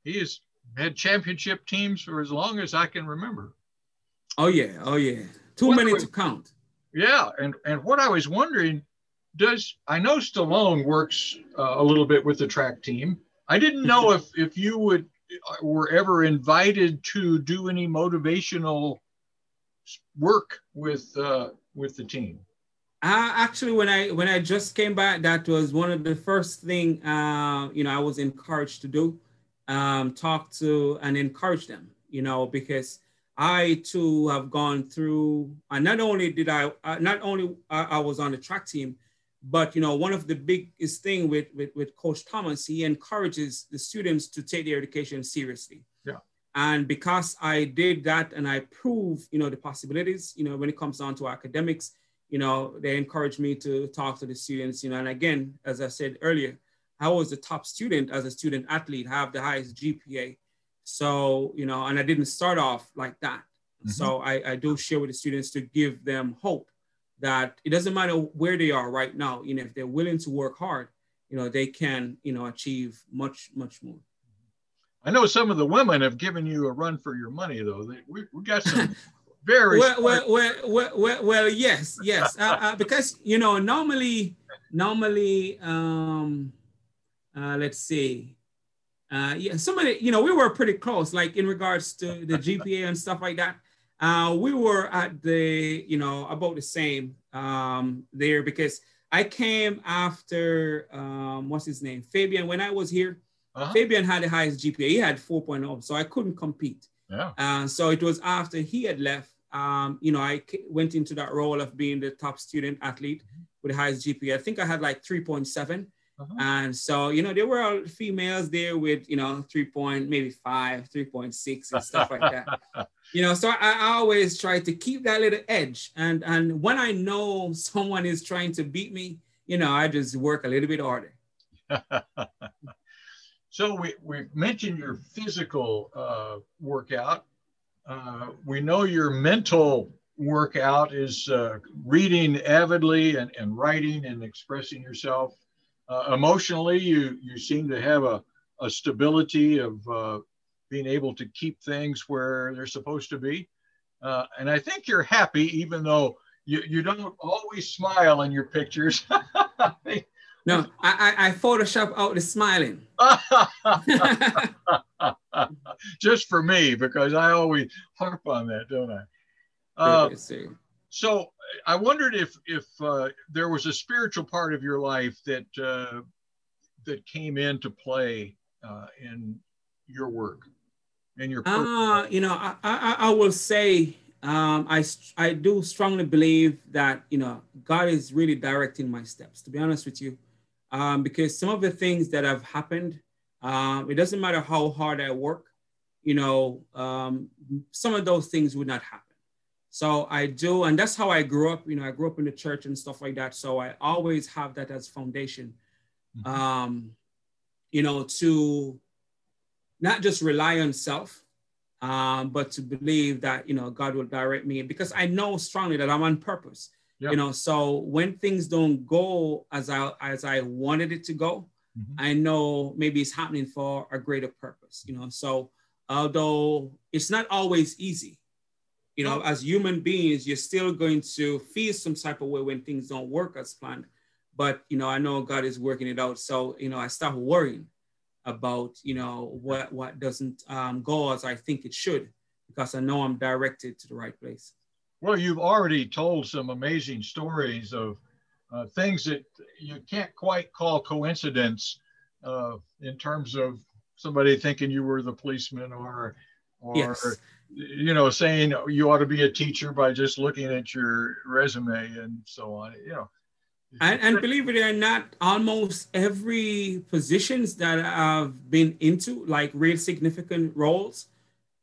he has had championship teams for as long as I can remember. Oh yeah, oh yeah. Too what many was, to count. Yeah, and and what I was wondering, does I know Stallone works uh, a little bit with the track team. I didn't know if if you would uh, were ever invited to do any motivational work with uh, with the team. Uh, actually, when I when I just came back, that was one of the first thing uh, you know I was encouraged to do, um, talk to and encourage them. You know because I too have gone through. And not only did I uh, not only uh, I was on the track team, but you know one of the biggest thing with, with with Coach Thomas, he encourages the students to take their education seriously. And because I did that and I proved you know the possibilities, you know when it comes down to academics you know, they encouraged me to talk to the students, you know, and again, as I said earlier, I was the top student as a student athlete, have the highest GPA. So, you know, and I didn't start off like that. Mm-hmm. So I, I do share with the students to give them hope that it doesn't matter where they are right now, you know, if they're willing to work hard, you know, they can, you know, achieve much, much more. I know some of the women have given you a run for your money, though. They, we, we got some very well, well, well, well, well, yes, yes, uh, uh, because you know normally, normally, um, uh, let's see, uh, yeah, somebody, you know, we were pretty close, like in regards to the GPA and stuff like that. Uh, we were at the, you know, about the same um, there because I came after um, what's his name, Fabian. When I was here, uh-huh. Fabian had the highest GPA. He had 4.0, so I couldn't compete. Yeah. Uh, so it was after he had left um, you know, I went into that role of being the top student athlete with the highest GPA. I think I had like 3.7. Uh-huh. And so, you know, there were all females there with, you know, 3 point, maybe 5, 3.6 and stuff like that. You know, so I, I, always try to keep that little edge. And and when I know someone is trying to beat me, you know, I just work a little bit harder. so we, we've mentioned your physical uh, workout uh, we know your mental workout is uh, reading avidly and, and writing and expressing yourself. Uh, emotionally, you, you seem to have a, a stability of uh, being able to keep things where they're supposed to be. Uh, and I think you're happy, even though you, you don't always smile in your pictures. no, I, I, I Photoshop out the smiling. just for me because I always harp on that, don't I? Uh, so I wondered if if uh, there was a spiritual part of your life that uh, that came into play uh, in your work, in your. Uh, you know, I, I, I will say um, I I do strongly believe that you know God is really directing my steps. To be honest with you, um, because some of the things that have happened um, it doesn't matter how hard I work, you know, um, some of those things would not happen. So I do, and that's how I grew up. You know, I grew up in the church and stuff like that. So I always have that as foundation, mm-hmm. um, you know, to not just rely on self, um, but to believe that you know God will direct me because I know strongly that I'm on purpose. Yep. You know, so when things don't go as I as I wanted it to go, mm-hmm. I know maybe it's happening for a greater purpose, you know. So although it's not always easy, you know, as human beings, you're still going to feel some type of way when things don't work as planned. But you know, I know God is working it out. So, you know, I stop worrying about you know what what doesn't um, go as I think it should because I know I'm directed to the right place. Well, you've already told some amazing stories of uh, things that you can't quite call coincidence uh, in terms of somebody thinking you were the policeman or or yes. you know saying you ought to be a teacher by just looking at your resume and so on you know and, and believe it or not almost every positions that i've been into like real significant roles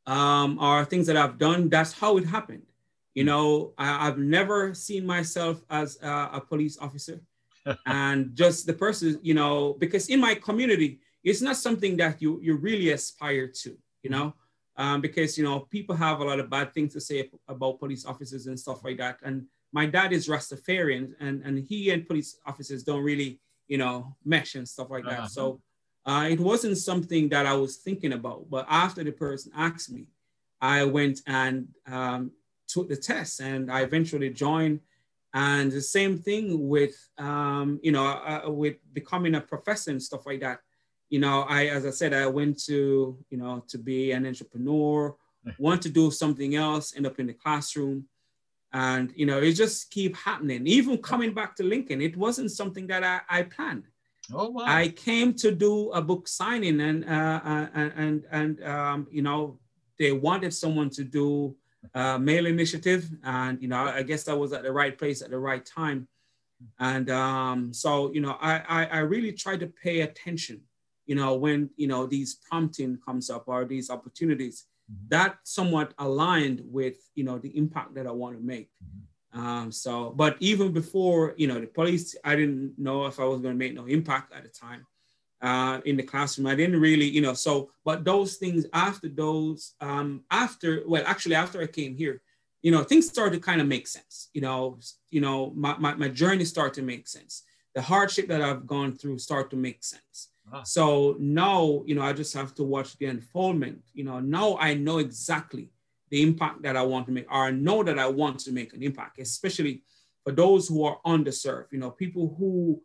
um, are things that i've done that's how it happened you hmm. know I, have never seen myself as a, a police officer and just the person you know because in my community it's not something that you you really aspire to you know um, because you know people have a lot of bad things to say about police officers and stuff like that. And my dad is Rastafarian, and and he and police officers don't really you know mesh and stuff like that. Uh-huh. So uh, it wasn't something that I was thinking about. But after the person asked me, I went and um, took the test, and I eventually joined. And the same thing with um, you know uh, with becoming a professor and stuff like that you know, I, as I said, I went to, you know, to be an entrepreneur, want to do something else, end up in the classroom. And, you know, it just keep happening. Even coming back to Lincoln, it wasn't something that I, I planned. Oh, wow. I came to do a book signing and, uh, uh and, and, and um, you know, they wanted someone to do a male initiative. And, you know, I guess I was at the right place at the right time. And um, so, you know, I, I, I really tried to pay attention you know, when, you know, these prompting comes up or these opportunities, mm-hmm. that somewhat aligned with, you know, the impact that I want to make. Mm-hmm. Um, so, but even before, you know, the police, I didn't know if I was going to make no impact at the time uh, in the classroom. I didn't really, you know, so, but those things after those, um, after, well, actually after I came here, you know, things started to kind of make sense. You know, you know, my, my, my journey started to make sense. The hardship that I've gone through start to make sense. So now, you know, I just have to watch the unfoldment. You know, now I know exactly the impact that I want to make, or I know that I want to make an impact, especially for those who are underserved, you know, people who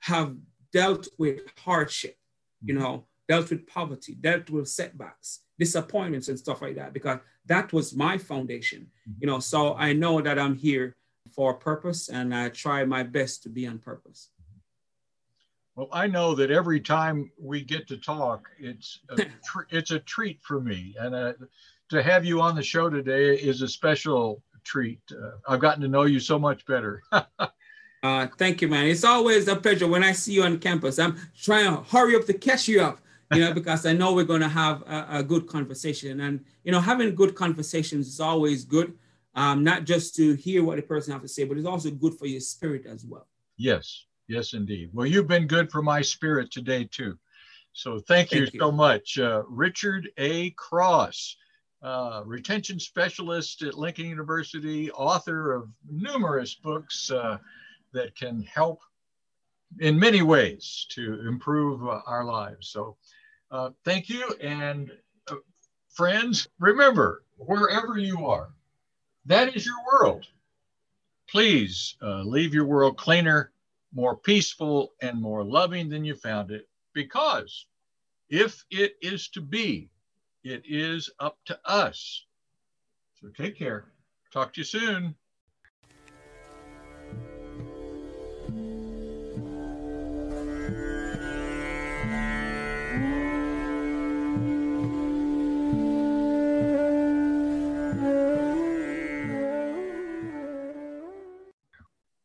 have dealt with hardship, you mm-hmm. know, dealt with poverty, dealt with setbacks, disappointments, and stuff like that, because that was my foundation, mm-hmm. you know. So I know that I'm here for a purpose and I try my best to be on purpose. Well, I know that every time we get to talk, it's a tr- it's a treat for me, and uh, to have you on the show today is a special treat. Uh, I've gotten to know you so much better. uh, thank you, man. It's always a pleasure when I see you on campus. I'm trying to hurry up to catch you up, you know, because I know we're going to have a, a, good conversation, and you know, having good conversations is always good. Um, not just to hear what the person has to say, but it's also good for your spirit as well. Yes, Yes, indeed. Well, you've been good for my spirit today, too. So thank you, thank you. so much. Uh, Richard A. Cross, uh, retention specialist at Lincoln University, author of numerous books uh, that can help in many ways to improve uh, our lives. So uh, thank you. And uh, friends, remember, wherever you are, that is your world. Please leave your world cleaner more peaceful, and more loving than you found it. Because if it is to be, it is up to us. So take care. Talk to you soon.